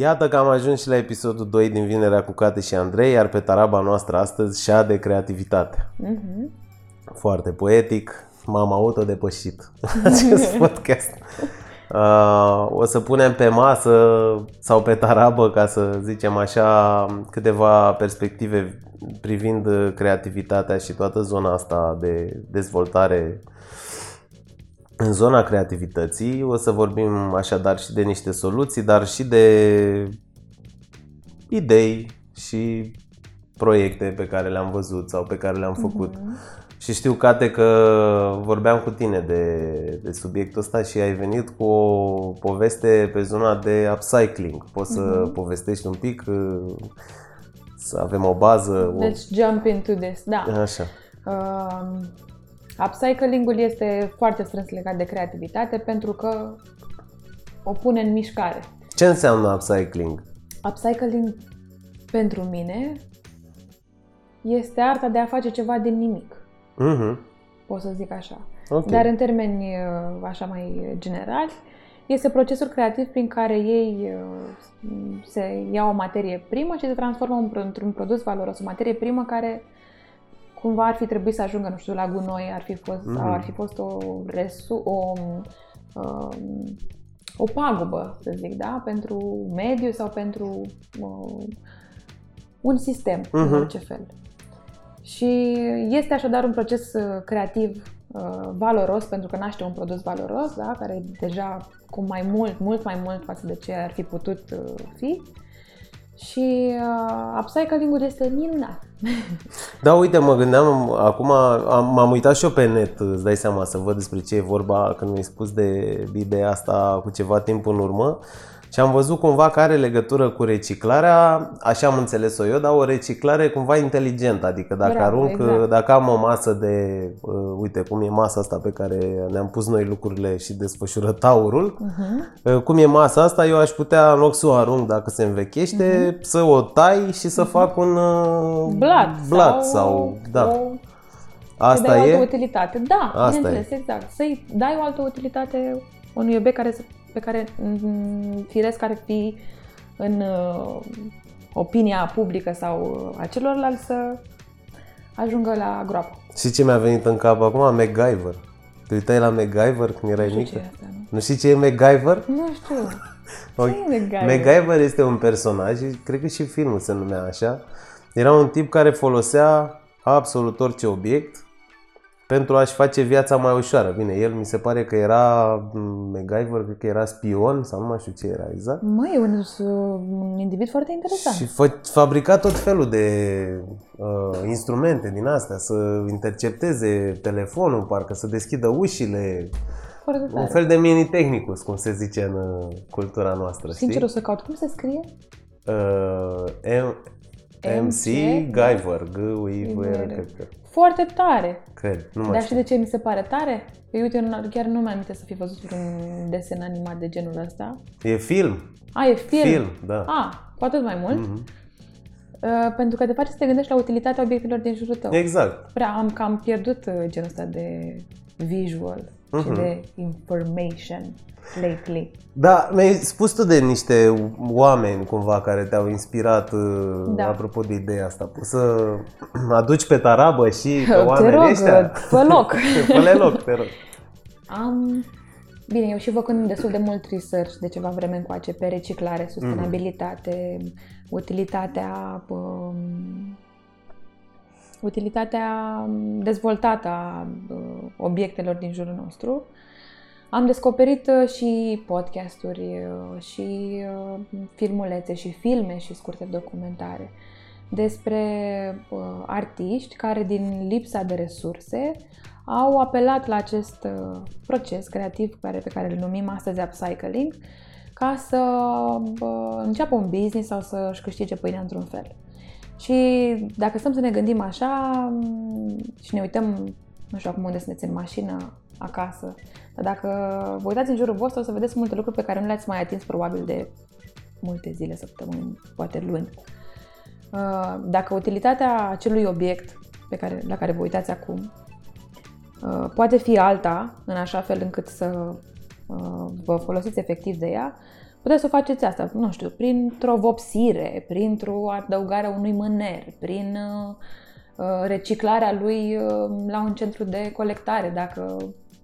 Iată că am ajuns și la episodul 2 din Vinerea cu Cate și Andrei, iar pe taraba noastră astăzi și de creativitate. Mm-hmm. Foarte poetic, m-am autodepășit acest podcast. Uh, o să punem pe masă sau pe tarabă, ca să zicem așa, câteva perspective privind creativitatea și toată zona asta de dezvoltare în zona creativității. O să vorbim așadar și de niște soluții, dar și de idei și proiecte pe care le-am văzut sau pe care le-am făcut. Uh-huh. Și știu, Cate, că vorbeam cu tine de, de subiectul ăsta și ai venit cu o poveste pe zona de upcycling. Poți să uh-huh. povestești un pic, să avem o bază? Let's jump into this, da. Așa. Uh, upcycling-ul este foarte strâns legat de creativitate pentru că o pune în mișcare. Ce înseamnă upcycling? Upcycling pentru mine este arta de a face ceva din nimic. Uh-huh. Pot să zic așa. Okay. Dar în termeni uh, așa mai generali, este procesul creativ prin care ei uh, se ia o materie primă și se transformă într-un produs valoros, o materie primă care cumva ar fi trebuit să ajungă, nu știu, la gunoi, ar fi fost, mm. sau ar fi fost o, resu, o, um, o pagubă, să zic, da? Pentru mediu sau pentru uh, un sistem, mm-hmm. în mhm. orice fel. Și este așadar un proces uh, creativ uh, valoros, pentru că naște un produs valoros, da? care e deja cu mai mult, mult mai mult față de ce ar fi putut uh, fi. Și uh, upcycling-ul este minunat. Da, uite, mă gândeam, acum am, m-am uitat și eu pe net, îți dai seama, să văd despre ce e vorba când mi-ai spus de ideea asta cu ceva timp în urmă. Și am văzut cumva că are legătură cu reciclarea, așa am înțeles-o eu, dar o reciclare cumva inteligentă, adică dacă Bravo, arunc, exact. dacă am o masă de, uh, uite cum e masa asta pe care ne-am pus noi lucrurile și desfășură taurul, uh-huh. uh, cum e masa asta, eu aș putea în loc să o arunc dacă se învechește, uh-huh. să o tai și să uh-huh. fac un uh, blat, blat sau, sau da. O... Asta e? o altă utilitate. Da, Asta bineînțeles, e. exact. Să-i dai o altă utilitate unui obiect care să pe care mm, firesc ar fi în uh, opinia publică sau a celorlalți să ajungă la groapă. Și ce mi-a venit în cap acum? MacGyver. Te uitai la MacGyver când erai mică? Ce asta, nu? nu știi ce e MacGyver? Nu știu. Okay. Ce e MacGyver? MacGyver este un personaj, cred că și filmul se numea așa. Era un tip care folosea absolut orice obiect pentru a-și face viața mai ușoară. Bine, el mi se pare că era MacGyver, cred că era spion sau nu mai știu ce era exact. Măi, e un, un individ foarte interesant. Și fă, fabrica tot felul de uh, instrumente din astea, să intercepteze telefonul, parcă să deschidă ușile. Foarte un fel de mini-tehnicus, cum se zice în uh, cultura noastră. Sincer, știi? o să caut. Cum se scrie? Uh, M- MC Guyver, g u i v r cred că. Foarte tare. Cred, nu mai Dar știi de ce mi se pare tare? Păi uite, chiar nu mai aminte să fi văzut un desen animat de genul ăsta. E film. A, e film? Film, da. A, cu atât mai mult. Mm-hmm. Uh, pentru că de fapt să te gândești la utilitatea obiectelor din jurul tău. Exact. Prea am cam pierdut uh, genul ăsta de visual uh-huh. și mhm. de information lately. Da, mi-ai spus tu de niște oameni cumva care te-au inspirat uh, da. apropo de ideea asta. Poți să aduci pe tarabă și pe oamenii rog, ăștia? Fă loc. fă loc, te rog. Am... Bine, eu și făcând destul de mult research de ceva vreme încoace pe reciclare, sustenabilitate, mm. utilitatea um, utilitatea dezvoltată a uh, obiectelor din jurul nostru. Am descoperit uh, și podcasturi uh, și filmulețe și filme și scurte documentare despre artiști care din lipsa de resurse au apelat la acest proces creativ pe care îl numim astăzi upcycling ca să înceapă un business sau să-și câștige pâinea într-un fel. Și dacă stăm să ne gândim așa și ne uităm, nu știu acum unde sunteți în mașină, acasă, dar dacă vă uitați în jurul vostru o să vedeți multe lucruri pe care nu le-ați mai atins probabil de multe zile, săptămâni, poate luni. Uh, dacă utilitatea acelui obiect pe care, la care vă uitați acum uh, poate fi alta, în așa fel încât să uh, vă folosiți efectiv de ea, Puteți să faceți asta, nu știu, printr-o vopsire, printr-o adăugare a unui mâner, prin uh, reciclarea lui uh, la un centru de colectare, dacă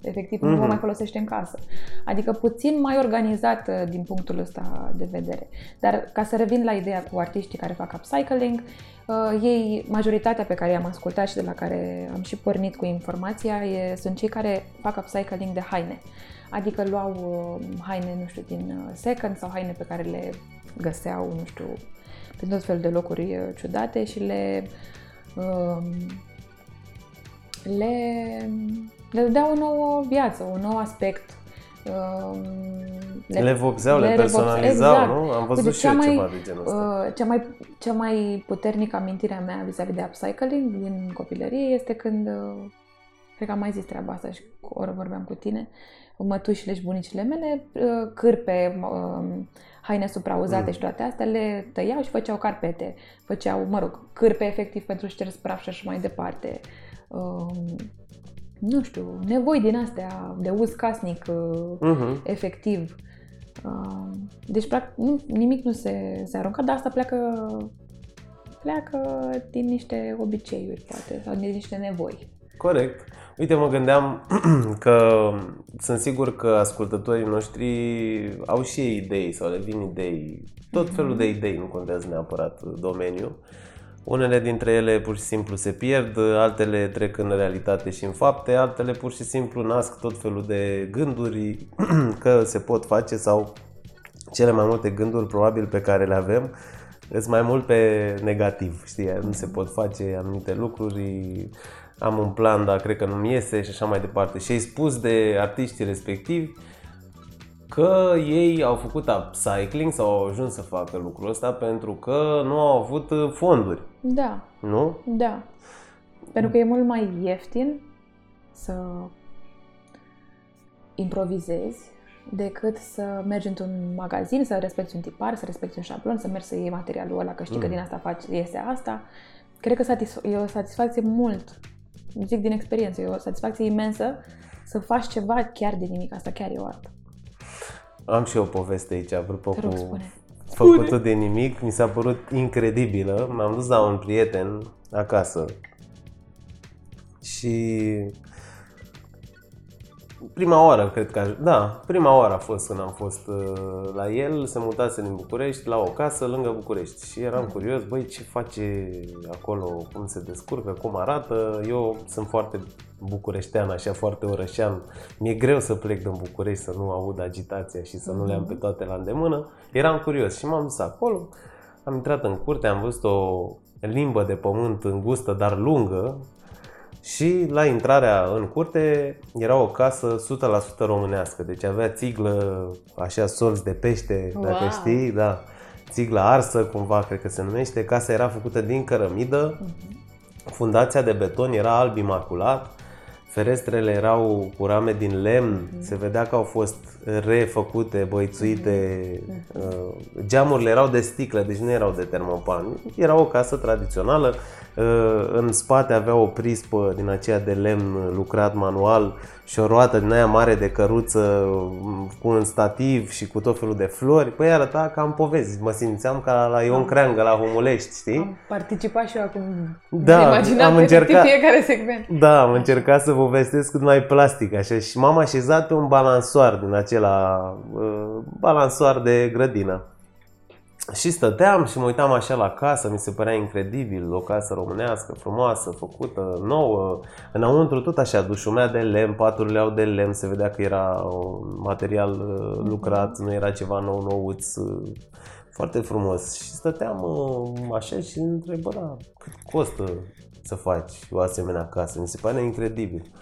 efectiv mm-hmm. nu o mhm. mai folosește în casă. Adică puțin mai organizat uh, din punctul ăsta de vedere. Dar ca să revin la ideea cu artiștii care fac upcycling, uh, ei, majoritatea pe care i-am ascultat și de la care am și pornit cu informația, e, sunt cei care fac upcycling de haine. Adică luau uh, haine, nu știu, din uh, second sau haine pe care le găseau, nu știu, prin tot felul de locuri uh, ciudate și le uh, le le dădea o nouă viață, un nou aspect. Um, le, le vopseau, le, le personalizau, exact. nu? Am văzut Uite, și eu mai, ceva de genul ăsta. Uh, cea, mai, cea mai puternică amintire a mea vis-a-vis de upcycling din copilărie este când, uh, cred că am mai zis treaba asta și ori vorbeam cu tine, mătușile și bunicile mele, uh, cârpe, um, haine suprauzate mm. și toate astea, le tăiau și făceau carpete. Făceau, mă rog, cârpe efectiv pentru șters praf și așa mai departe. Um, nu știu, nevoi din astea de uz casnic uh-huh. efectiv. Uh, deci, practic, nu, nimic nu se, se aruncă, dar asta pleacă, pleacă din niște obiceiuri, poate, sau din niște nevoi. Corect. Uite, mă gândeam că sunt sigur că ascultătorii noștri au și ei idei sau le vin idei, tot felul de idei, nu contează neapărat domeniul. Unele dintre ele pur și simplu se pierd, altele trec în realitate și în fapte, altele pur și simplu nasc tot felul de gânduri că se pot face sau cele mai multe gânduri probabil pe care le avem sunt mai mult pe negativ, știi, nu se pot face anumite lucruri, am un plan, dar cred că nu-mi iese și așa mai departe. Și ai spus de artiștii respectivi că ei au făcut upcycling sau au ajuns să facă lucrul ăsta pentru că nu au avut uh, fonduri. Da. Nu? Da. Pentru că e mult mai ieftin să improvizezi decât să mergi într-un magazin, să respecti un tipar, să respecti un șablon, să mergi să iei materialul ăla, că știi mm. că din asta faci, este asta. Cred că satisf- e o satisfacție mult, zic din experiență, e o satisfacție imensă să faci ceva chiar de nimic. Asta chiar e o artă. Am și eu o poveste aici, apropo cu spune. făcutul de nimic. Mi s-a părut incredibilă. M-am dus la un prieten acasă și prima oară, cred că, da, prima oară a fost când am fost uh, la el, se mutase din București la o casă lângă București și eram curios, băi, ce face acolo, cum se descurcă, cum arată. Eu sunt foarte bucureștean, așa foarte orășean. Mi-e greu să plec din București, să nu aud agitația și să nu le am pe toate la îndemână. Eram curios și m-am dus acolo, am intrat în curte, am văzut o limbă de pământ îngustă, dar lungă, și la intrarea în curte era o casă 100% românească, deci avea țiglă, așa solți de pește, wow. dacă știi, da, țiglă arsă, cumva cred că se numește. Casa era făcută din cărămidă, uh-huh. fundația de beton era alb imaculat, ferestrele erau cu rame din lemn, uh-huh. se vedea că au fost refăcute, băițuite, uh-huh. geamurile erau de sticlă, deci nu erau de termopan. Era o casă tradițională, Uh, în spate avea o prispă din aceea de lemn lucrat manual și o roată din aia mare de căruță mm, cu un stativ și cu tot felul de flori. Păi arăta ca în povesti. Mă simțeam ca la Ion Creangă, la Humulești, știi? Am participat și eu acum. Da, am încercat. fiecare segment. Da, am încercat să povestesc cât mai plastic așa și m-am așezat pe un balansoar din acela uh, balansoar de grădină. Și stăteam și mă uitam așa la casă, mi se părea incredibil, o casă românească, frumoasă, făcută, nouă, înăuntru tot așa, dușumea de lemn, paturile au de lemn, se vedea că era un material uh, mhm. lucrat, nu era ceva nou nouț, uh, foarte frumos. Și stăteam uh, așa și întreb, bă, da, cât costă să faci o asemenea casă? Mi se pare incredibil.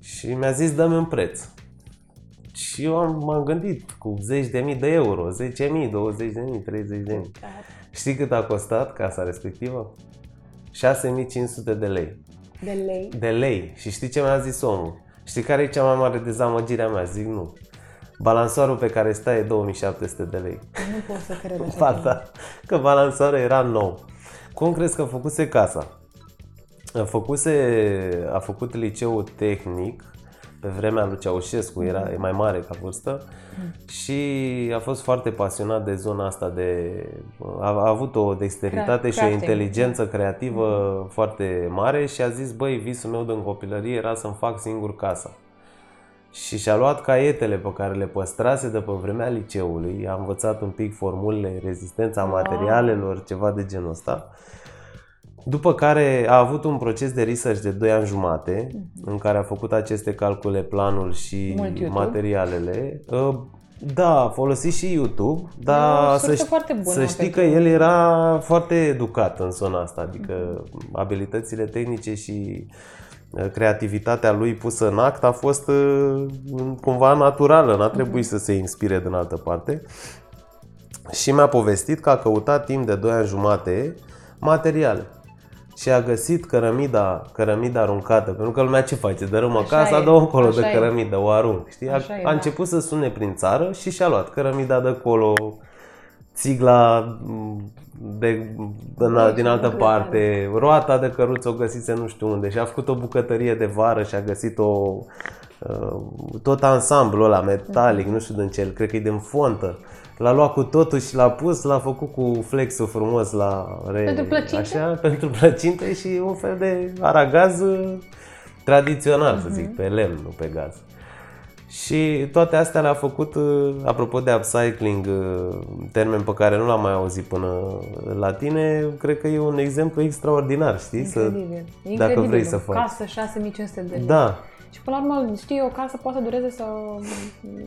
Și mi-a zis, dă-mi un preț. Și eu am, m-am gândit cu zeci de mii de euro, 10 mii, 20 de mii, 30 de mii. Știi cât a costat casa respectivă? 6500 de lei. De lei? De lei. Și știi ce mi-a zis omul? Știi care e cea mai mare dezamăgire a mea? Zic nu. Balansoarul pe care stai e 2700 de lei. Nu pot să cred așa. da, că balansoarul era nou. Cum crezi că a făcuse casa? A, făcuse, a făcut liceul tehnic pe vremea lui Ceaușescu, era e mai mare ca vârstă. Și a fost foarte pasionat de zona asta de a, a avut o dexteritate și o inteligență creativă foarte mare și a zis, băi, visul meu din copilărie era să-mi fac singur casa. Și și-a luat caietele pe care le păstrase de pe vremea liceului, a învățat un pic formulele, rezistența materialelor, ceva de genul ăsta după care a avut un proces de research de 2 ani jumate, uh-huh. în care a făcut aceste calcule, planul și materialele. Uh, da, a folosit și YouTube, dar să, ș- să știi că el era foarte educat în zona asta, adică uh-huh. abilitățile tehnice și uh, creativitatea lui pusă în act a fost uh, cumva naturală, n-a trebuit uh-huh. să se inspire din altă parte. Și mi-a povestit că a căutat timp de 2 ani jumate materiale și a găsit cărămida, cărămida aruncată, pentru că lumea ce face? Dărâmă așa casa, dă încolo de cărămidă, o arunc. Știi? A, a e, a da. început să sune prin țară și și-a luat cărămida de acolo, țigla de, de, din altă parte, roata de căruță o găsise nu știu unde și a făcut o bucătărie de vară și a găsit o uh, tot ansamblul ăla metalic, nu știu din ce, cred că e din fontă L-a luat cu totul și l-a pus, l-a făcut cu flexul frumos la re, Pentru plăcinte? Așa, pentru plăcinte și un fel de aragaz tradițional, uh-huh. să zic, mhm. pe lemn, nu pe gaz. Și toate astea le-a făcut, uh, apropo de upcycling, uh, termen pe care nu l-am mai auzit până la tine, cred că e un exemplu extraordinar, știi? Incredibil. Să, Incredibil. Dacă vrei să faci. Casă 6500 de lei. Da, și până la urmă, știi, o casă poate să dureze să...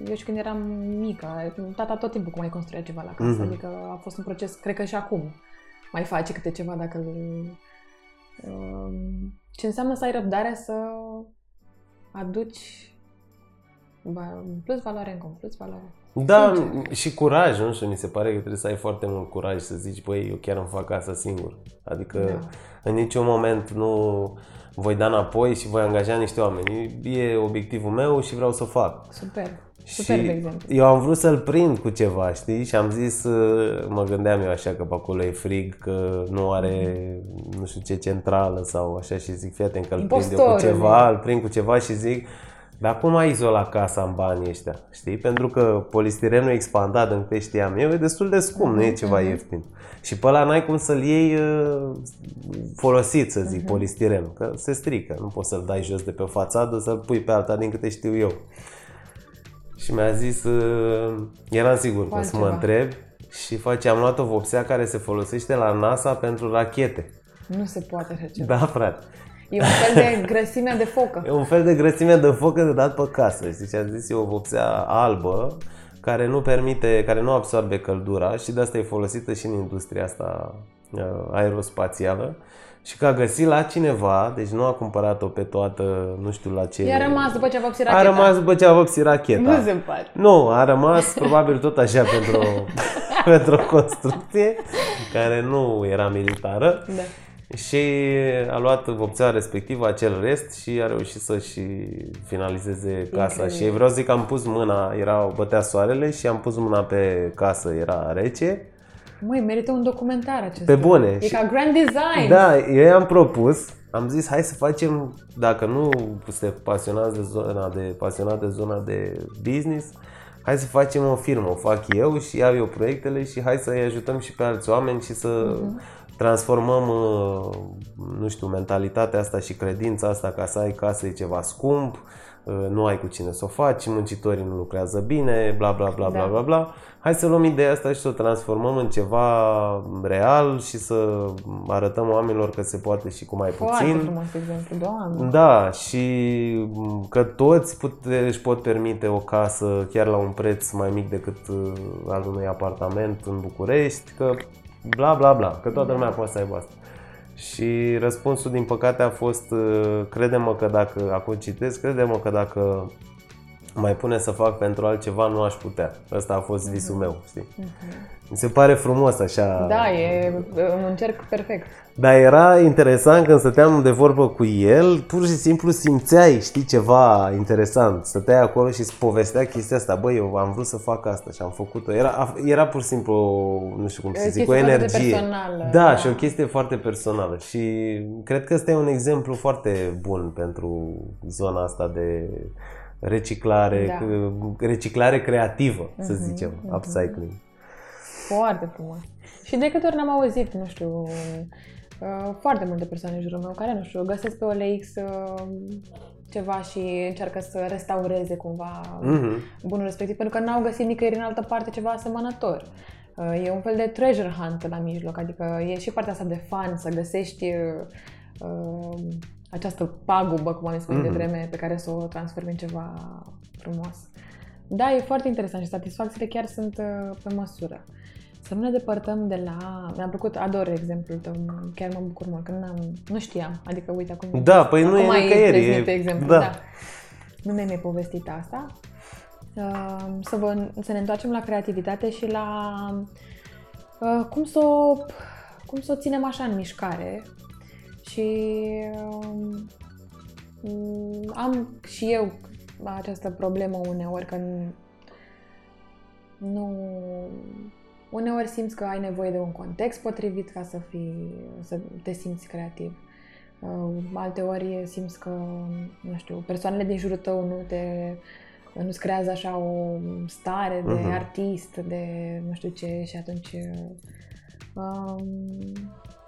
Eu și când eram mică, tata tot timpul cum mai construia ceva la casă, mm-hmm. adică a fost un proces, cred că și acum mai face câte ceva dacă... Um, ce înseamnă să ai răbdare să aduci plus valoare în plus valoare. Da, Sincer. și curaj, nu știu, mi se pare că trebuie să ai foarte mult curaj să zici, băi, eu chiar îmi fac asta singur. Adică da. în niciun moment nu voi da înapoi și voi angaja niște oameni. E obiectivul meu și vreau să o fac. Super. Super și exemplu. eu am vrut să-l prind cu ceva, știi? Și am zis, uh, mă gândeam eu așa că pe acolo e frig, că nu are nu știu ce centrală sau așa și zic, fii atent că îl prind eu cu ceva, îl prind cu ceva și zic, dar cum ai izolat casa în banii ăștia, știi? Pentru că polistirenul expandat, în câte știam eu, e destul de scump, mm-hmm. nu e ceva mhm. ieftin. Și pe ăla n-ai cum să-l iei uh, folosit, să zic, uh-huh. polistiren, că se strică. Nu poți să-l dai jos de pe fațadă, să-l pui pe alta din câte știu eu. Și mi-a zis, uh, eram sigur că să mă întreb și face, am luat o vopsea care se folosește la NASA pentru rachete. Nu se poate așa ceva. Da, frate. E un fel de grăsime de focă. E un fel de grăsime de focă de dat pe casă. Știi ce a zis? E o vopsea albă care nu permite, care nu absorbe căldura și de asta e folosită și în industria asta uh, aerospațială și că a găsit la cineva, deci nu a cumpărat-o pe toată, nu știu la ce... I-a rămas după ce a vopsit racheta. A rămas după ce a vopsit racheta. Nu se pare. Nu, a rămas probabil tot așa pentru o, pentru o construcție care nu era militară. Da și a luat vopsea respectivă, acel rest și a reușit să-și finalizeze casa. Incredibil. Și vreau să zic că am pus mâna, era bătea soarele și am pus mâna pe casă, era rece. Măi, merită un documentar acesta. Pe bune. E ca Grand Design. Da, eu am propus, am zis hai să facem, dacă nu sunteți pasionați de zona de, pasionat de zona de business, hai să facem o firmă, o fac eu și iau eu proiectele și hai să-i ajutăm și pe alți oameni și să uh-huh transformăm, uh, nu știu, mentalitatea asta și credința asta ca să ai casă e ceva scump, uh, nu ai cu cine să o faci, muncitorii nu lucrează bine, bla bla bla da. bla bla bla. Hai să luăm ideea asta și să o transformăm în ceva real și să arătăm oamenilor că se poate și cu mai Foarte puțin. frumos exemplu, doamne. Da, și că toți pute, își pot permite o casă chiar la un preț mai mic decât uh, al unui apartament în București, că bla bla bla, că toată lumea poate să aibă asta. Și răspunsul din păcate a fost, uh, crede-mă că dacă, acum citesc, crede-mă că dacă mai pune să fac pentru altceva, nu aș putea. Ăsta a fost visul meu, știi? Uh-huh. Mi se pare frumos așa. Da, e un cerc perfect. Dar era interesant când stăteam de vorbă cu el, pur și simplu simțeai, știi, ceva interesant. Stăteai acolo și îți povestea chestia asta. Băi, eu am vrut să fac asta și am făcut-o. Era, era pur și simplu, nu știu cum să zic, o energie. Personală, da, da, și o chestie foarte personală. Și cred că ăsta e un exemplu foarte bun pentru zona asta de reciclare, da. reciclare creativă, uh-huh, să mhm, zicem, uh-huh. upcycling. Foarte frumos. Și de câte ori n-am auzit, nu știu, uh, foarte multe persoane în jurul meu care, nu știu, găsesc pe OLX uh, ceva și încearcă să restaureze cumva uh-huh. bunul respectiv, pentru că n-au găsit nicăieri în altă parte ceva asemănător. Uh, e un fel de treasure hunt la mijloc, adică e și partea asta de fan, să găsești uh, această pagubă, cum am spus mm-hmm. de vreme, pe care să o transformi în ceva frumos. Da, e foarte interesant și satisfacțiile chiar sunt uh, pe măsură. Să nu ne depărtăm de la... Mi-a plăcut, ador exemplul tău, chiar mă bucur mult, că nu, nu știam. Adică, uite, acum... Da, păi acum nu e nicăieri. E... exemplu, da. da. Nu mi-ai mai povestit asta. Uh, să, vă, să ne întoarcem la creativitate și la uh, cum să o, cum să o ținem așa în mișcare și uh, am și eu această problemă uneori că nu uneori simți că ai nevoie de un context potrivit ca să fii să te simți creativ. Uh, alte ori simți că, nu știu, persoanele din jurul tău nu te nu-ți creează așa o stare de uh-huh. artist, de nu știu ce și atunci um,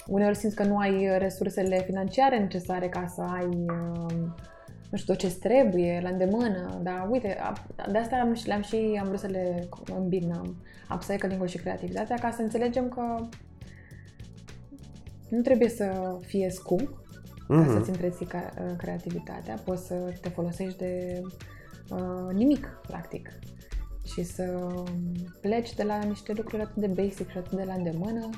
uneori simți că nu ai resursele financiare necesare ca să ai um, nu știu, tot ce trebuie la îndemână, dar uite, de asta am, le-am și, am vrut să le îmbin upcycling-ul și creativitatea ca să înțelegem că nu trebuie să fie scump mm-hmm. ca mhm. să-ți întreții creativitatea, poți să te folosești de uh, nimic, practic. Și să pleci de la niște lucruri atât de basic și atât de la îndemână.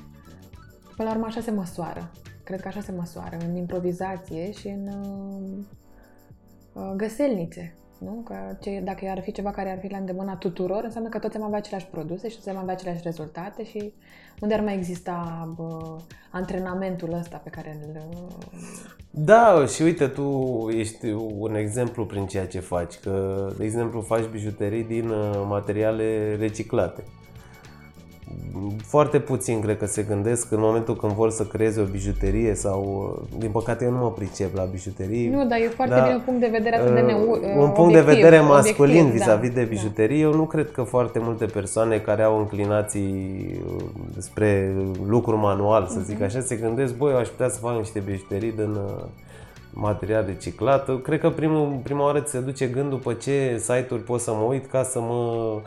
Până la urmă așa se măsoară. Cred că așa se măsoară, în improvizație și în uh, uh găselnițe. Nu? Că ce, dacă ar fi ceva care ar fi la îndemâna tuturor, înseamnă că toți am avea aceleași produse și toți am avea aceleași rezultate și unde ar mai exista bă, antrenamentul ăsta pe care îl... Da, și uite, tu ești un exemplu prin ceea ce faci, că, de exemplu, faci bijuterii din uh, materiale reciclate foarte puțin cred că se gândesc în momentul când vor să creeze o bijuterie sau, din păcate eu nu mă pricep la bijuterii. Nu, dar e foarte da, bine un punct de vedere atât de uh, neu, Un uh, punct de vedere masculin obiectiv, vis-a-vis da, de bijuterii. Da. Eu nu cred că foarte multe persoane care au înclinații uh, spre lucru manual, să zic uh-huh. așa, se gândesc, băi, eu aș putea să fac niște bijuterii din material reciclat. Cred că primul, prima oară ți se duce gândul pe ce site-uri pot să mă uit ca să mă uh,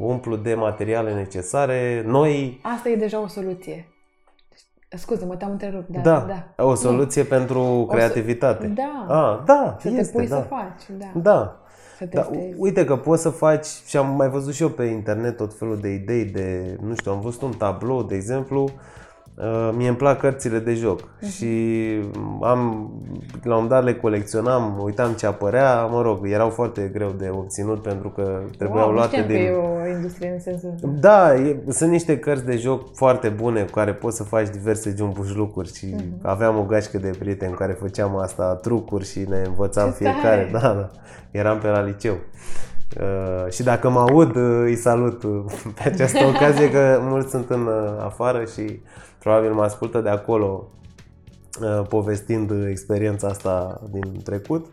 umplu de materiale necesare, noi... Asta e deja o soluție. Scuze, mă te-am întrerupt. Da, da, da. O soluție nu. pentru creativitate. Da. Ah, da, să este, te pui da. să faci. Da. da. Să da, uite că poți să faci, și am mai văzut și eu pe internet tot felul de idei de, nu știu, am văzut un tablou, de exemplu, uh, Uh, mie îmi plac cărțile de joc uh-huh. și am, la un dat le colecționam, uitam ce apărea, mă rog, erau foarte greu de obținut pentru că trebuiau wow, luate din... Că e o industrie în sensul Da, e, sunt niște cărți de joc foarte bune cu care poți să faci diverse jumbușlucuri și uh-huh. aveam o gașcă de prieteni cu care făceam asta, trucuri și ne învățam ce fiecare. Da, da, eram pe la liceu. Uh, și dacă mă aud, uh, îi salut uh, pe această ocazie că mulți sunt în uh, afară și probabil mă ascultă de acolo uh, povestind experiența asta din trecut.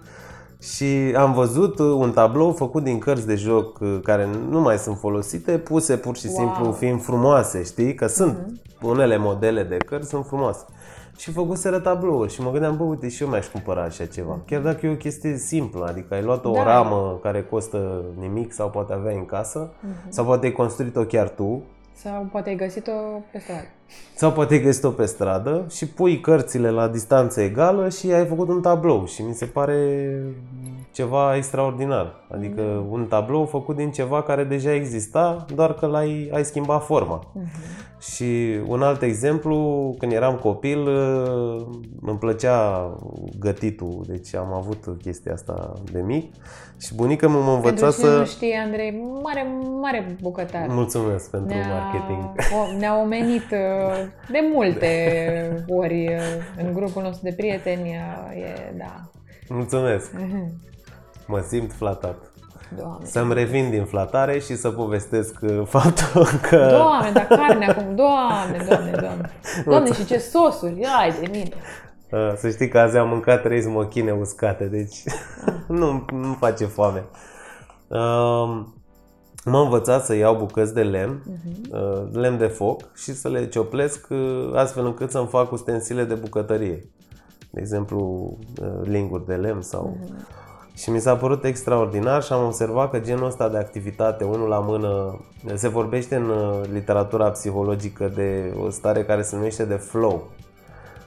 Și am văzut un tablou făcut din cărți de joc uh, care nu mai sunt folosite, puse pur și simplu wow. fiind frumoase, știi? Că sunt uh-huh. unele modele de cărți, sunt frumoase și făcuseră tablouri și mă gândeam, bă, uite, și eu mi-aș cumpăra așa ceva. Chiar dacă e o chestie simplă, adică ai luat o da. ramă care costă nimic sau poate avea în casă, uh-huh. sau poate ai construit-o chiar tu. Sau poate ai găsit-o pe stradă. Sau poate ai găsit-o pe stradă și pui cărțile la distanță egală și ai făcut un tablou și mi se pare ceva extraordinar. Adică mm. un tablou făcut din ceva care deja exista, doar că l-ai ai schimbat forma. Mm-hmm. Și un alt exemplu, când eram copil, îmi plăcea gătitul, deci am avut chestia asta de mic și bunica mă învăța pentru să... nu știi, Andrei, mare, mare bucătar. Mulțumesc pentru ne-a, marketing. Ne-a omenit uh, de multe ori uh, în grupul nostru de prieteni, uh, e, da. Mulțumesc. Mă simt flatat. Doamne. Să-mi revin din flatare și să povestesc uh, faptul că... Doamne, dar carne acum, doamne, doamne, doamne. Doamne, și ce sosuri, ai de mine. Să știi că azi am mâncat trei smochine uscate, deci ah. nu, nu face foame. M-am învățat să iau bucăți de lemn, uh-huh. lemn de foc și să le cioplesc uh, astfel încât să-mi fac ustensile de bucătărie. De exemplu, uh, linguri de lemn sau... Uh-huh. Și mi s-a părut extraordinar și am observat că genul ăsta de activitate, unul la mână, se vorbește în uh, literatura psihologică de o stare care se numește de flow.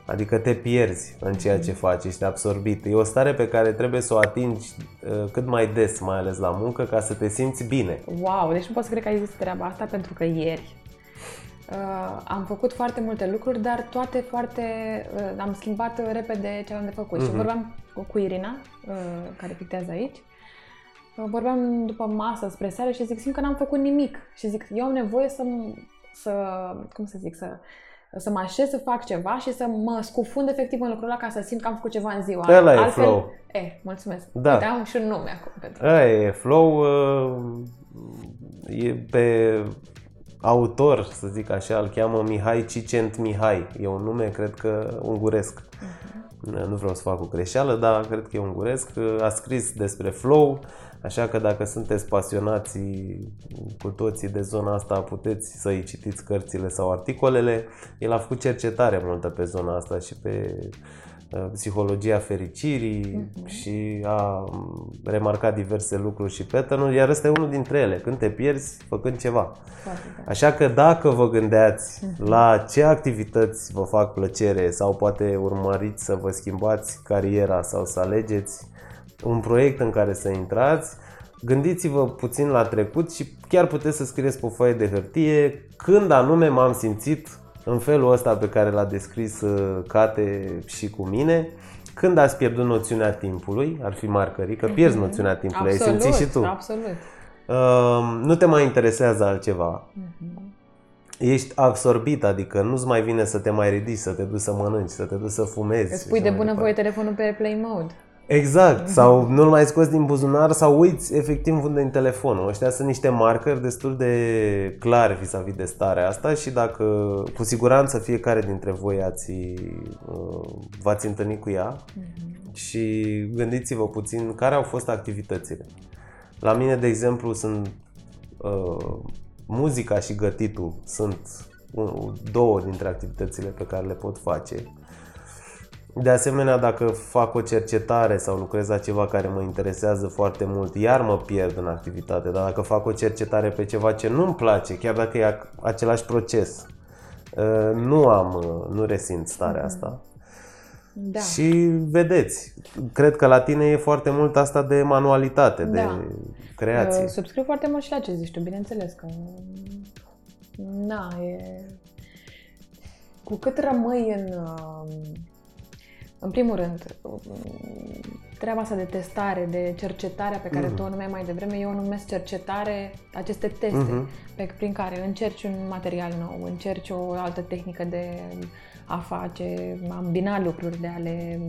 Adică te pierzi în ceea ce faci, ești absorbit. E o stare pe care trebuie să o atingi uh, cât mai des, mai ales la muncă, ca să te simți bine. Wow, deci nu pot să cred că ai zis treaba asta pentru că ieri uh, am făcut foarte multe lucruri, dar toate foarte... Uh, am schimbat repede ce am de făcut. Uh-huh. Și mhm. vorbeam cu Irina, uh, care pictează aici, uh, vorbeam după masă spre seară și zic, simt că n-am făcut nimic. Și zic, eu am nevoie să, să cum să zic, să să mă așez să fac ceva și să mă scufund efectiv în lucrul ăla ca să simt că am făcut ceva în ziua. Ăla Altfel, e flow. E, mulțumesc. Da. Uite, am și un nume acum pentru Ăla e flow. Uh, e pe autor, să zic așa, îl cheamă Mihai Cicent Mihai. E un nume, cred că, unguresc. Uh-huh. Nu vreau să fac o greșeală, dar cred că e unguresc. A scris despre flow, Așa că dacă sunteți pasionați cu toții de zona asta, puteți să-i citiți cărțile sau articolele. El a făcut cercetare multă pe zona asta și pe uh, psihologia fericirii uh-huh. și a remarcat diverse lucruri și pattern iar ăsta e unul dintre ele, când te pierzi făcând ceva. Așa că dacă vă gândeați uh-huh. la ce activități vă fac plăcere sau poate urmăriți să vă schimbați cariera sau să alegeți un proiect în care să intrați, gândiți-vă puțin la trecut și chiar puteți să scrieți pe o foaie de hârtie când anume m-am simțit în felul ăsta pe care l-a descris uh, Cate și cu mine, când ați pierdut noțiunea timpului, ar fi marcării, că pierzi mhm. noțiunea timpului, absolut, ai simțit și tu. Absolut. Uh, nu te mai interesează altceva. Uh-huh. Ești absorbit, adică nu-ți mai vine să te mai ridici, să te duci să mănânci, să te duci să fumezi. Îți pui de bunăvoie telefonul pe play mode. Exact, sau nu-l mai scoți din buzunar sau uiți efectiv unde în telefonul. Ăștia sunt niște marcări destul de clare vis-a-vis de starea asta și dacă cu siguranță fiecare dintre voi ați, uh, v-ați întâlnit cu ea mm-hmm. și gândiți-vă puțin care au fost activitățile. La mine, de exemplu, sunt uh, muzica și gătitul sunt două dintre activitățile pe care le pot face de asemenea, dacă fac o cercetare sau lucrez la ceva care mă interesează foarte mult, iar mă pierd în activitate, dar dacă fac o cercetare pe ceva ce nu-mi place, chiar dacă e același proces, ă, nu am, nu resimt starea mm-hmm. asta. Da. Și vedeți, cred că la tine e foarte mult asta de manualitate, da. de creație. Subscriu foarte mult și la ce zici tu, bineînțeles că... Na, e... Cu cât rămâi în în primul rând, treaba asta de testare, de cercetarea pe care mm-hmm. tu o numeai mai devreme, eu o numesc cercetare, aceste teste mm-hmm. pe, prin care încerci un material nou, încerci o altă tehnică de a face, a îmbina lucruri, de a le,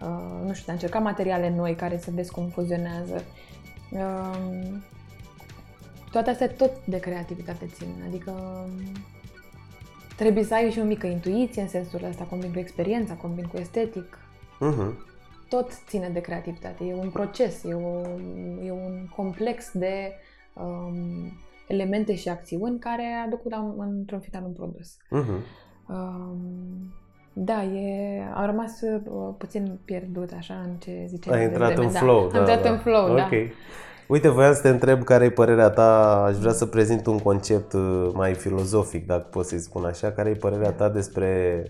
uh, nu știu, de a încerca materiale noi care să vezi cum fuzionează. Uh, toate astea tot de creativitate țin, adică Trebuie să ai și o mică intuiție în sensul ăsta, combin cu experiența, combin cu estetic. Uh-huh. Tot ține de creativitate. E un proces, e, o, e un complex de um, elemente și acțiuni care aduc la, într-un final un produs. Uh-huh. Um, da, e, a rămas uh, puțin pierdut așa în ce ziceai. Ai intrat în da. flow. Da, Am intrat da. în flow, da. Okay. Uite, voiam să te întreb care e părerea ta, aș vrea să prezint un concept uh, mai filozofic, dacă pot să-i spun așa, care e părerea ta despre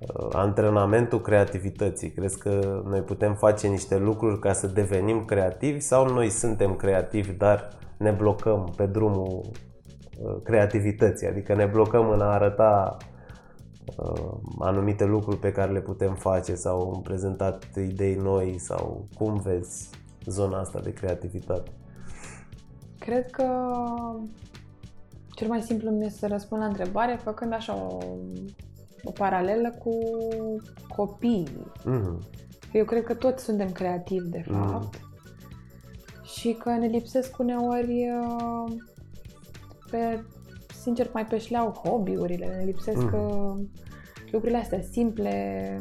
uh, antrenamentul creativității. Crezi că noi putem face niște lucruri ca să devenim creativi sau noi suntem creativi, dar ne blocăm pe drumul uh, creativității, adică ne blocăm în a arăta anumite lucruri pe care le putem face sau prezentat idei noi sau cum vezi zona asta de creativitate? Cred că cel mai simplu mi este să răspund la întrebare făcând așa o, o paralelă cu copiii. Mm-hmm. Eu cred că toți suntem creativi, de mhm. fapt, mm-hmm. și că ne lipsesc uneori uh, pe, sincer, mai pe șleau hobby-urile, ne lipsesc mm-hmm. lucrurile astea simple,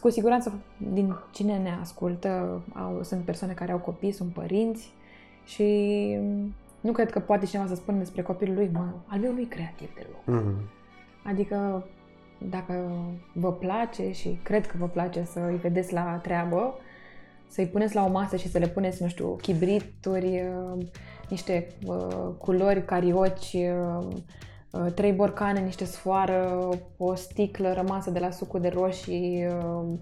cu siguranță din cine ne ascultă au, sunt persoane care au copii, sunt părinți și nu cred că poate cineva să spună despre copilul lui, mă, al meu nu e creativ deloc. Mm-hmm. Adică dacă vă place și cred că vă place să îi vedeți la treabă, să-i puneți la o masă și să le puneți, nu știu, chibrituri, uh, niște uh, culori, carioci, uh, uh, trei borcane, niște sfoară, o sticlă rămasă de la sucul de roșii, uh,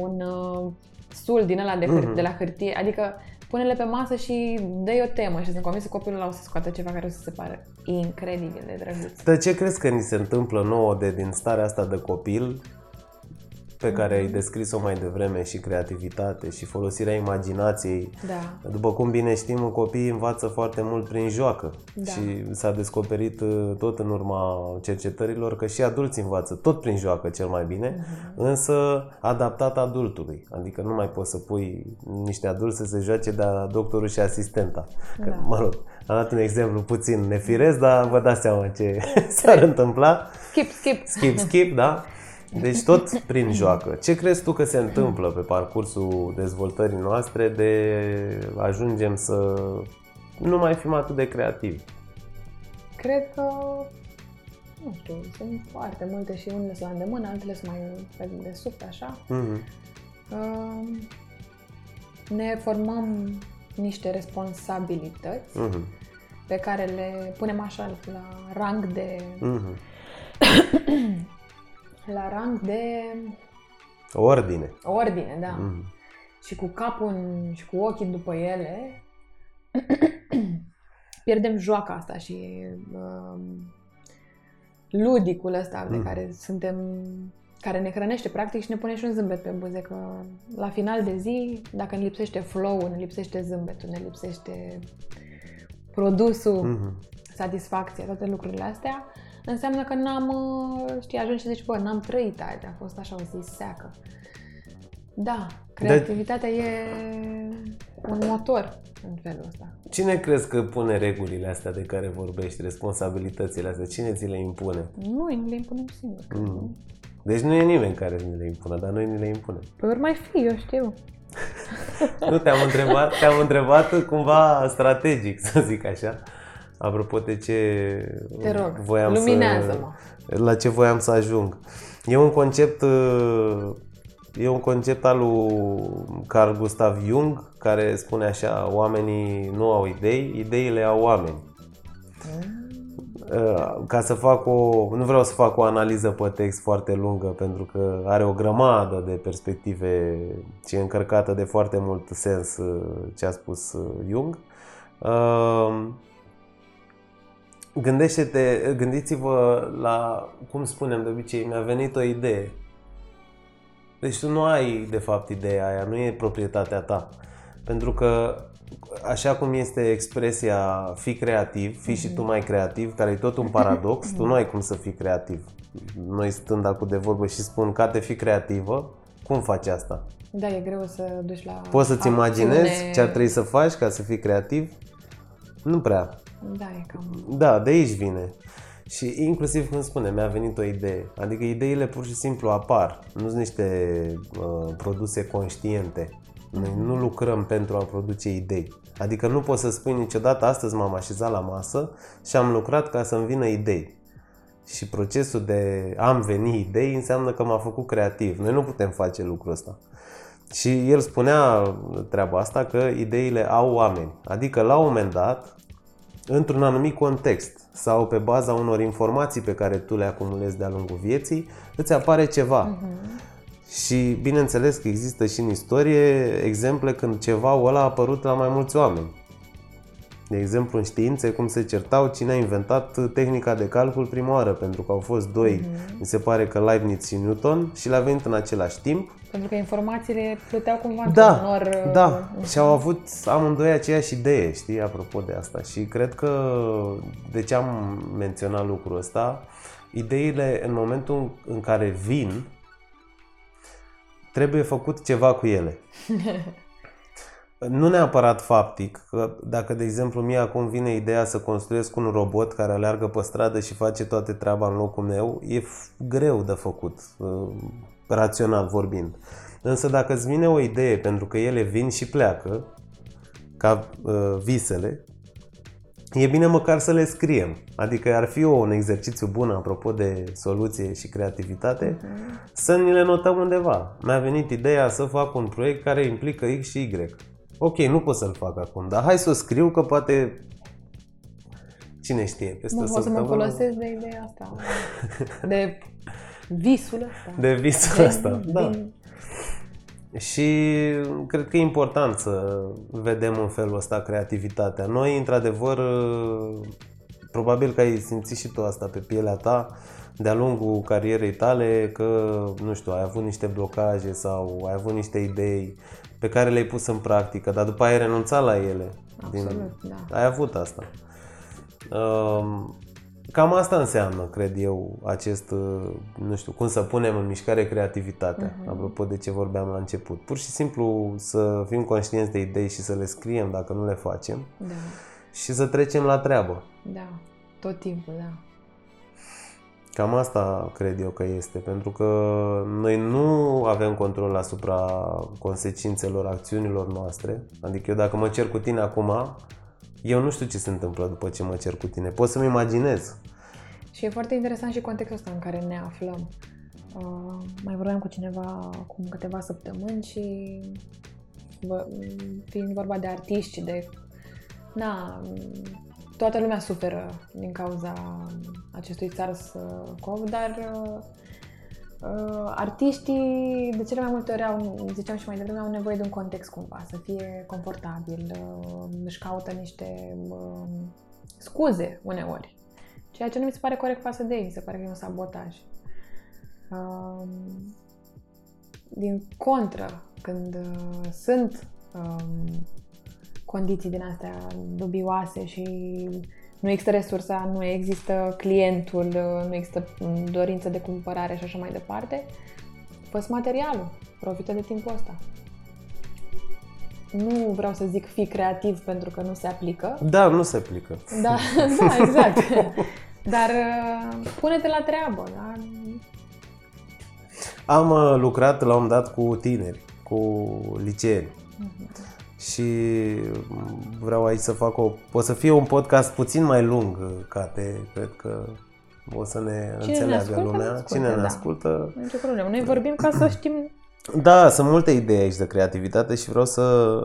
un uh, sul din ăla de, hâr- mm-hmm. de la hârtie, adică pune-le pe masă și dă o temă și sunt convins că copilul ăla o să scoată ceva care o să se pare incredibil de drăguț. Dar ce crezi că ni se întâmplă nouă de din starea asta de copil pe care ai descris-o mai devreme și creativitate și folosirea imaginației. Da. După cum bine știm, copiii învață foarte mult prin joacă da. și s-a descoperit uh, tot în urma cercetărilor că și adulții învață tot prin joacă cel mai bine, uh-huh. însă adaptat adultului. Adică nu mai poți să pui niște adulți să se joace de doctorul și asistenta. Da. Că, mă rog, am dat un exemplu puțin nefiresc, dar vă dați seama ce s-ar întâmpla. Skip, skip. Skip, skip, da? Deci tot prin joacă. Ce crezi tu că se întâmplă pe parcursul dezvoltării noastre de ajungem să nu mai fim atât de creativi? Cred că, nu știu, sunt foarte multe și unele sunt la îndemână, altele sunt mai pe de sub, așa. Mm-hmm. Uh, ne formăm niște responsabilități mm-hmm. pe care le punem așa la rang de mm-hmm. la rang de... Ordine. Ordine, da. Mm. Și cu capul în, și cu ochii după ele, pierdem joaca asta și uh, ludicul ăsta mm. de care suntem care ne hrănește practic și ne pune și un zâmbet pe buze, că la final de zi, dacă ne lipsește flow ne lipsește zâmbetul, ne lipsește produsul, mm-hmm. satisfacția, toate lucrurile astea, înseamnă că n-am, uh, știi, ajungi și zici, bă, n-am trăit aia, a fost așa o zi seacă. Da, creativitatea de... e un motor în felul ăsta. Cine crezi că pune regulile astea de care vorbești, responsabilitățile astea? Cine ți le impune? Noi le impunem singuri. Mm. Deci nu e nimeni care ni le impune, dar noi ni le impunem. Păi ori mai fi, eu știu. nu, te-am întrebat, te-am întrebat cumva strategic, să zic așa. Apropo de ce Te rog, voiam luminează-mă. Să, la ce voiam să ajung. E un concept e un concept al lui Carl Gustav Jung care spune așa, oamenii nu au idei, ideile au oameni. Mm. Ca să fac o, nu vreau să fac o analiză pe text foarte lungă pentru că are o grămadă de perspective și e încărcată de foarte mult sens ce a spus Jung. Gândește-te, gândiți-vă la, cum spunem de obicei, mi-a venit o idee. Deci tu nu ai, de fapt, ideea aia, nu e proprietatea ta. Pentru că, așa cum este expresia fi creativ, fi și tu mai creativ, care e tot un paradox, tu nu ai cum să fii creativ. Noi stând acum de vorbă și spun ca te fi creativă, cum faci asta? Da, e greu să duci la Poți să-ți imaginezi ce ar trebui să faci ca să fii creativ? Nu prea. Da, e cam... Da, de aici vine. Și inclusiv, cum spune, mi-a venit o idee. Adică ideile pur și simplu apar. Nu sunt niște uh, produse conștiente. Noi nu lucrăm pentru a produce idei. Adică nu poți să spui niciodată, astăzi m-am așezat la masă și am lucrat ca să-mi vină idei. Și procesul de am venit idei înseamnă că m-a făcut creativ. Noi nu putem face lucrul ăsta. Și el spunea treaba asta că ideile au oameni. Adică la un moment dat, într-un anumit context sau pe baza unor informații pe care tu le acumulezi de-a lungul vieții, îți apare ceva. Uh-huh. Și bineînțeles că există și în istorie exemple când ceva ăla a apărut la mai mulți oameni. De exemplu, în științe, cum se certau cine a inventat tehnica de calcul prima oară, pentru că au fost doi, mm-hmm. mi se pare că Leibniz și Newton, și le-a venit în același timp. Pentru că informațiile pluteau cumva da, nor... Da, uh, și au avut amândoi aceeași idee, știi, apropo de asta. Și cred că, de ce am menționat lucrul ăsta, ideile în momentul în care vin, trebuie făcut ceva cu ele. nu neapărat faptic, că dacă, de exemplu, mie acum vine ideea să construiesc un robot care aleargă pe stradă și face toate treaba în locul meu, e greu de făcut, uh, rațional vorbind. Însă dacă îți vine o idee, pentru că ele vin și pleacă, ca uh, visele, e bine măcar să le scriem. Adică ar fi un exercițiu bun, apropo de soluție și creativitate, uh-huh. să ni le notăm undeva. Mi-a venit ideea să fac un proiect care implică X și Y. Ok, nu pot să-l fac acum, dar hai să o scriu că poate Cine știe? Peste nu pot să mă folosesc de ideea asta. De visul ăsta. De visul ăsta, da. Din și cred că e important să vedem în felul ăsta creativitatea. Noi, într-adevăr, probabil că ai simțit și tu asta pe pielea ta de-a lungul carierei tale că, nu știu, ai avut niște blocaje sau ai avut niște idei pe care le-ai pus în practică, dar după aia ai renunțat la ele. Absolut, din... da. Ai avut asta. Um, Cam asta înseamnă, cred eu, acest, uh, nu știu, cum să punem în mișcare creativitatea, uh-huh. apropo de ce vorbeam la început. Pur și simplu să fim conștienți de idei și să le scriem dacă nu le facem da. și să trecem la treabă. Da, tot timpul, da. Cam asta cred eu că este, pentru că noi nu avem control asupra consecințelor acțiunilor noastre. Adică eu dacă mă cer cu tine acum, eu nu știu ce se întâmplă după ce mă cer cu tine. Pot să-mi imaginez. Și e foarte interesant și contextul ăsta în care ne aflăm. Uh, mai vorbeam cu cineva acum câteva săptămâni și vă, fiind vorba de artiști, de... Na, toată lumea suferă din cauza acestui SARS-CoV, dar uh, Uh, artiștii de cele mai multe ori au, ziceam și mai devreme, au nevoie de un context cumva, să fie confortabil, uh, își caută niște uh, scuze uneori, ceea ce nu mi se pare corect față de ei, mi se pare că e un sabotaj. Uh, din contră, când uh, sunt uh, condiții din astea dubioase și nu există resursa, nu există clientul, nu există dorință de cumpărare și așa mai departe, fă materialul, profită de timpul ăsta. Nu vreau să zic fi creativ pentru că nu se aplică. Da, nu se aplică. Da, da exact. Dar uh, pune-te la treabă. Da? Am uh, lucrat la un dat cu tineri, cu liceeni. Uh-huh și vreau aici să fac o... O să fie un podcast puțin mai lung, Cate, cred că o să ne Cine înțeleagă ne ascultă, lumea. Ascultă, Cine ne da. ascultă... Nu problemă. Noi vorbim ca să știm da, sunt multe idei aici de creativitate și vreau să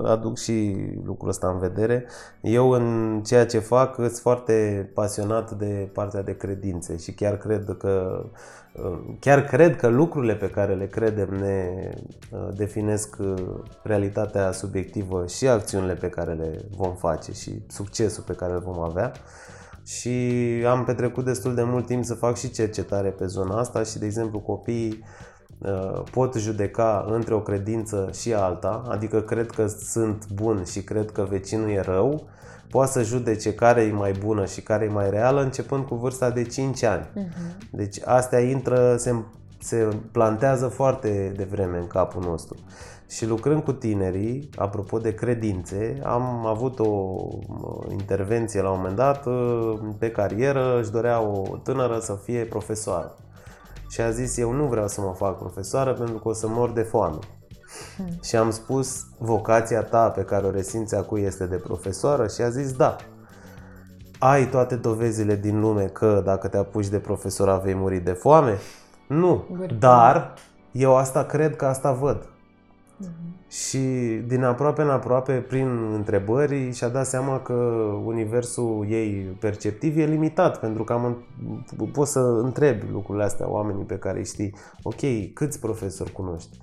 aduc și lucrul ăsta în vedere. Eu în ceea ce fac sunt foarte pasionat de partea de credințe și chiar cred că chiar cred că lucrurile pe care le credem ne uh, definesc uh, realitatea subiectivă și acțiunile pe care le vom face și succesul pe care îl vom avea. Și am petrecut destul de mult timp să fac și cercetare pe zona asta și, de exemplu, copiii Uh, pot judeca între o credință și alta, adică cred că sunt bun și cred că vecinul e rău, poate să judece care e mai bună și care e mai reală începând cu vârsta de 5 ani. Uh-huh. Deci astea intră, se, se plantează foarte devreme în capul nostru. Și lucrând cu tinerii, apropo de credințe, am avut o intervenție la un moment dat uh, pe carieră, își dorea o tânără să fie profesoară și a zis eu nu vreau să mă fac profesoară pentru că o să mor de foame. Hmm. Și am spus vocația ta pe care o resimți acum este de profesoară și a zis da. Ai toate dovezile din lume că dacă te apuci de profesorat vei muri de foame? Nu, dar eu asta cred că asta văd. Și din aproape în aproape, prin întrebări, și-a dat seama că universul ei perceptiv e limitat, pentru că am, poți să întrebi lucrurile astea oamenii pe care îi știi. Ok, câți profesori cunoști?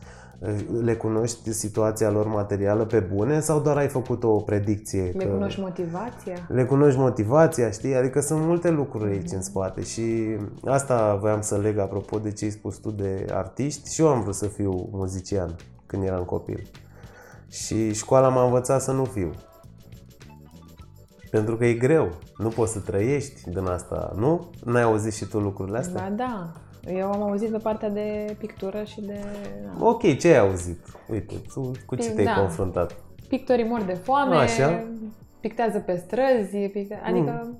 Le cunoști situația lor materială pe bune sau doar ai făcut o predicție? Le că... cunoști motivația? Le cunoști motivația, știi? Adică sunt multe lucruri aici mm-hmm. în spate și asta voiam să leg apropo de ce ai spus tu de artiști și eu am vrut să fiu muzician când eram copil. Și școala m-a învățat să nu fiu. Pentru că e greu. Nu poți să trăiești din asta, nu? N-ai auzit și tu lucrurile astea? Da, da. Eu am auzit pe partea de pictură și de... Ok, ce ai auzit? Uite, tu cu ce te-ai da. confruntat? pictorii mor de foame, Așa. pictează pe străzi, picte... adică... Mm.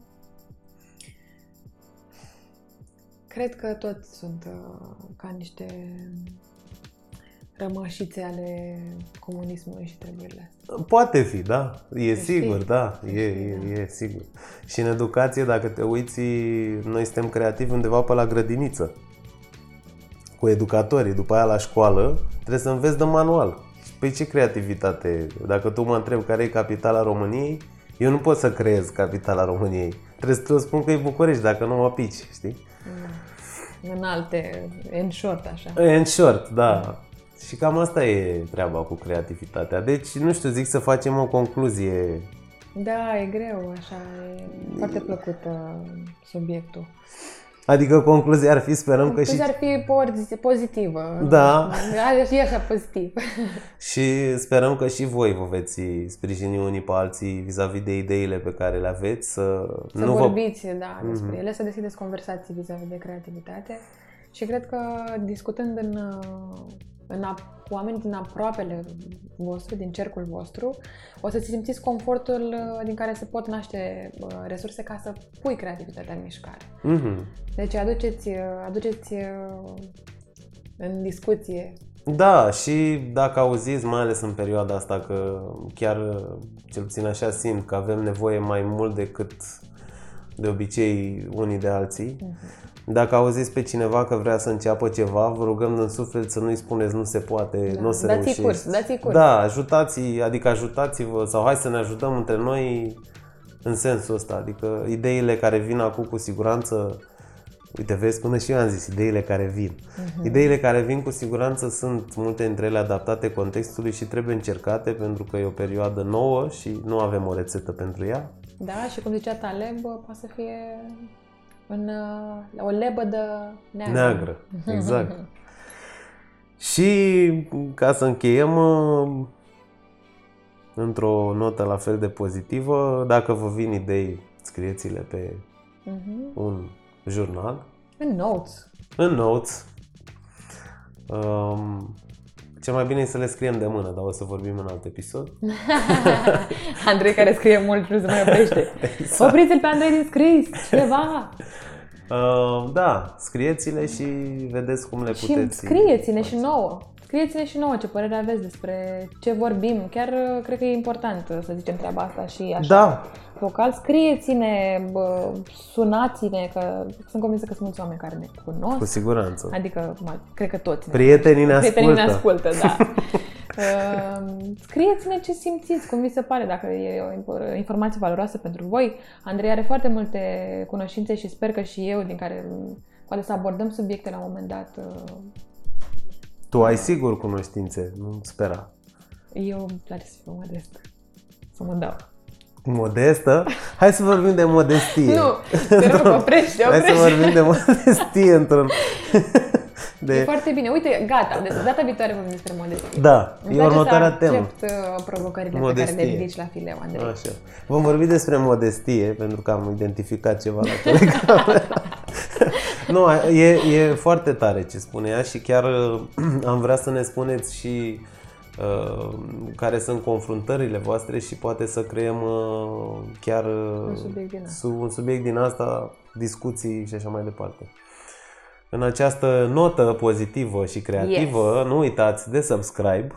Cred că toți sunt uh, ca niște rămășițe ale comunismului și treburile astea. Poate fi, da. E Ești sigur, fi? da. E, e, da. e sigur. Și în educație, dacă te uiți, noi suntem creativi undeva pe la grădiniță. Cu educatorii. După aia la școală trebuie să înveți de manual. Păi ce creativitate? Dacă tu mă întrebi care e capitala României, eu nu pot să creez capitala României. Trebuie să te spun că e București, dacă nu mă pici, știi? În alte, în short, așa. În short, da. Și cam asta e treaba cu creativitatea. Deci, nu știu, zic să facem o concluzie. Da, e greu, așa, e foarte plăcut subiectul. Adică concluzia ar fi, sperăm concluzia că și... ar fi pozitivă. Da. Ar fi așa pozitiv. și sperăm că și voi vă veți sprijini unii pe alții vis-a-vis de ideile pe care le aveți. Să, să nu vorbiți, vă... da, despre mm-hmm. ele, să deschideți conversații vis-a-vis de creativitate. Și cred că discutând în în a, cu oameni din aproapele vostru, din cercul vostru, o să simțiți confortul uh, din care se pot naște uh, resurse ca să pui creativitatea în mișcare. Mm-hmm. Deci aduceți, uh, aduceți în discuție da, și dacă auziți, mai ales în perioada asta, că chiar cel puțin așa simt că avem nevoie mai mult decât de obicei unii de alții, uh-huh. Dacă auziți pe cineva că vrea să înceapă ceva, vă rugăm în suflet să nu-i spuneți nu se poate, da. nu o să dați reușești. Curs, dați curs. Da, ajutați adică ajutați-vă sau hai să ne ajutăm între noi în sensul ăsta. Adică ideile care vin acum cu siguranță, uite vezi, până și eu am zis, ideile care vin. Uh-huh. Ideile care vin cu siguranță sunt multe dintre ele adaptate contextului și trebuie încercate pentru că e o perioadă nouă și nu avem o rețetă pentru ea. Da, și cum zicea Taleb, poate să fie în uh, o lebădă neagră. Neagră, exact. și ca să încheiem uh, într-o notă la fel de pozitivă, dacă vă vin idei, scrieți-le pe uh-huh. un jurnal. În notes. În notes. Um, cel mai bine e să le scriem de mână, dar o să vorbim în alt episod. Andrei care scrie mult nu se mai oprește. Exact. Opriți-l pe Andrei din scris, ceva! Uh, da, scrieți-le și vedeți cum le și puteți. scrieți-ne și nouă. Scrieți-ne și nouă ce părere aveți despre ce vorbim. Chiar uh, cred că e important să zicem treaba asta și așa. Da. Local, scrieți-ne, bă, sunați-ne, că sunt convinsă că sunt mulți oameni care ne cunosc. Cu siguranță. Adică, mă, cred că toți. Prietenii ne ascultă. Prietenii ne ascultă, da. Ehm, scrieți-ne ce simțiți, cum vi se pare, dacă e o informație valoroasă pentru voi. Andrei are foarte multe cunoștințe și sper că și eu, din care poate să abordăm subiecte la un moment dat. Uh, tu ai sigur cunoștințe, nu spera. Eu îmi place să fiu modest, să mă dau. Modestă? Hai să vorbim de modestie. Nu, te rog, oprește, oprește. Hai să vorbim de modestie într-un... De... E foarte bine. Uite, gata. Deci data viitoare vorbim despre modestie. Da, Îmi e următoarea temă. accept uh, provocările modestie. pe care le ridici la fileu, Andrei. Așa. Vom vorbi despre modestie, pentru că am identificat ceva la Telegram. nu, e, e foarte tare ce spune ea și chiar uh, am vrea să ne spuneți și uh, care sunt confruntările voastre și poate să creăm uh, chiar uh, un subiect din asta, un subiect din asta discuții și așa mai departe. În această notă pozitivă și creativă, yes. nu uitați de subscribe.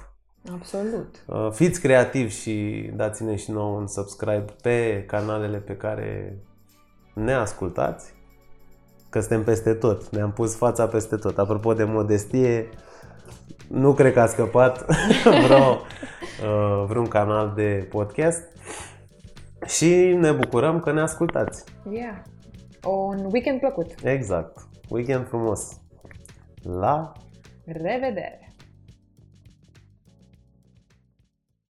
Absolut. Uh, fiți creativi și dați-ne și nouă un subscribe pe canalele pe care ne ascultați. Că suntem peste tot. Ne-am pus fața peste tot. Apropo de modestie, nu cred că a scăpat vreo, uh, vreun canal de podcast. Și ne bucurăm că ne ascultați. Yeah. Un weekend plăcut. Exact. Weekend frumos! La revedere!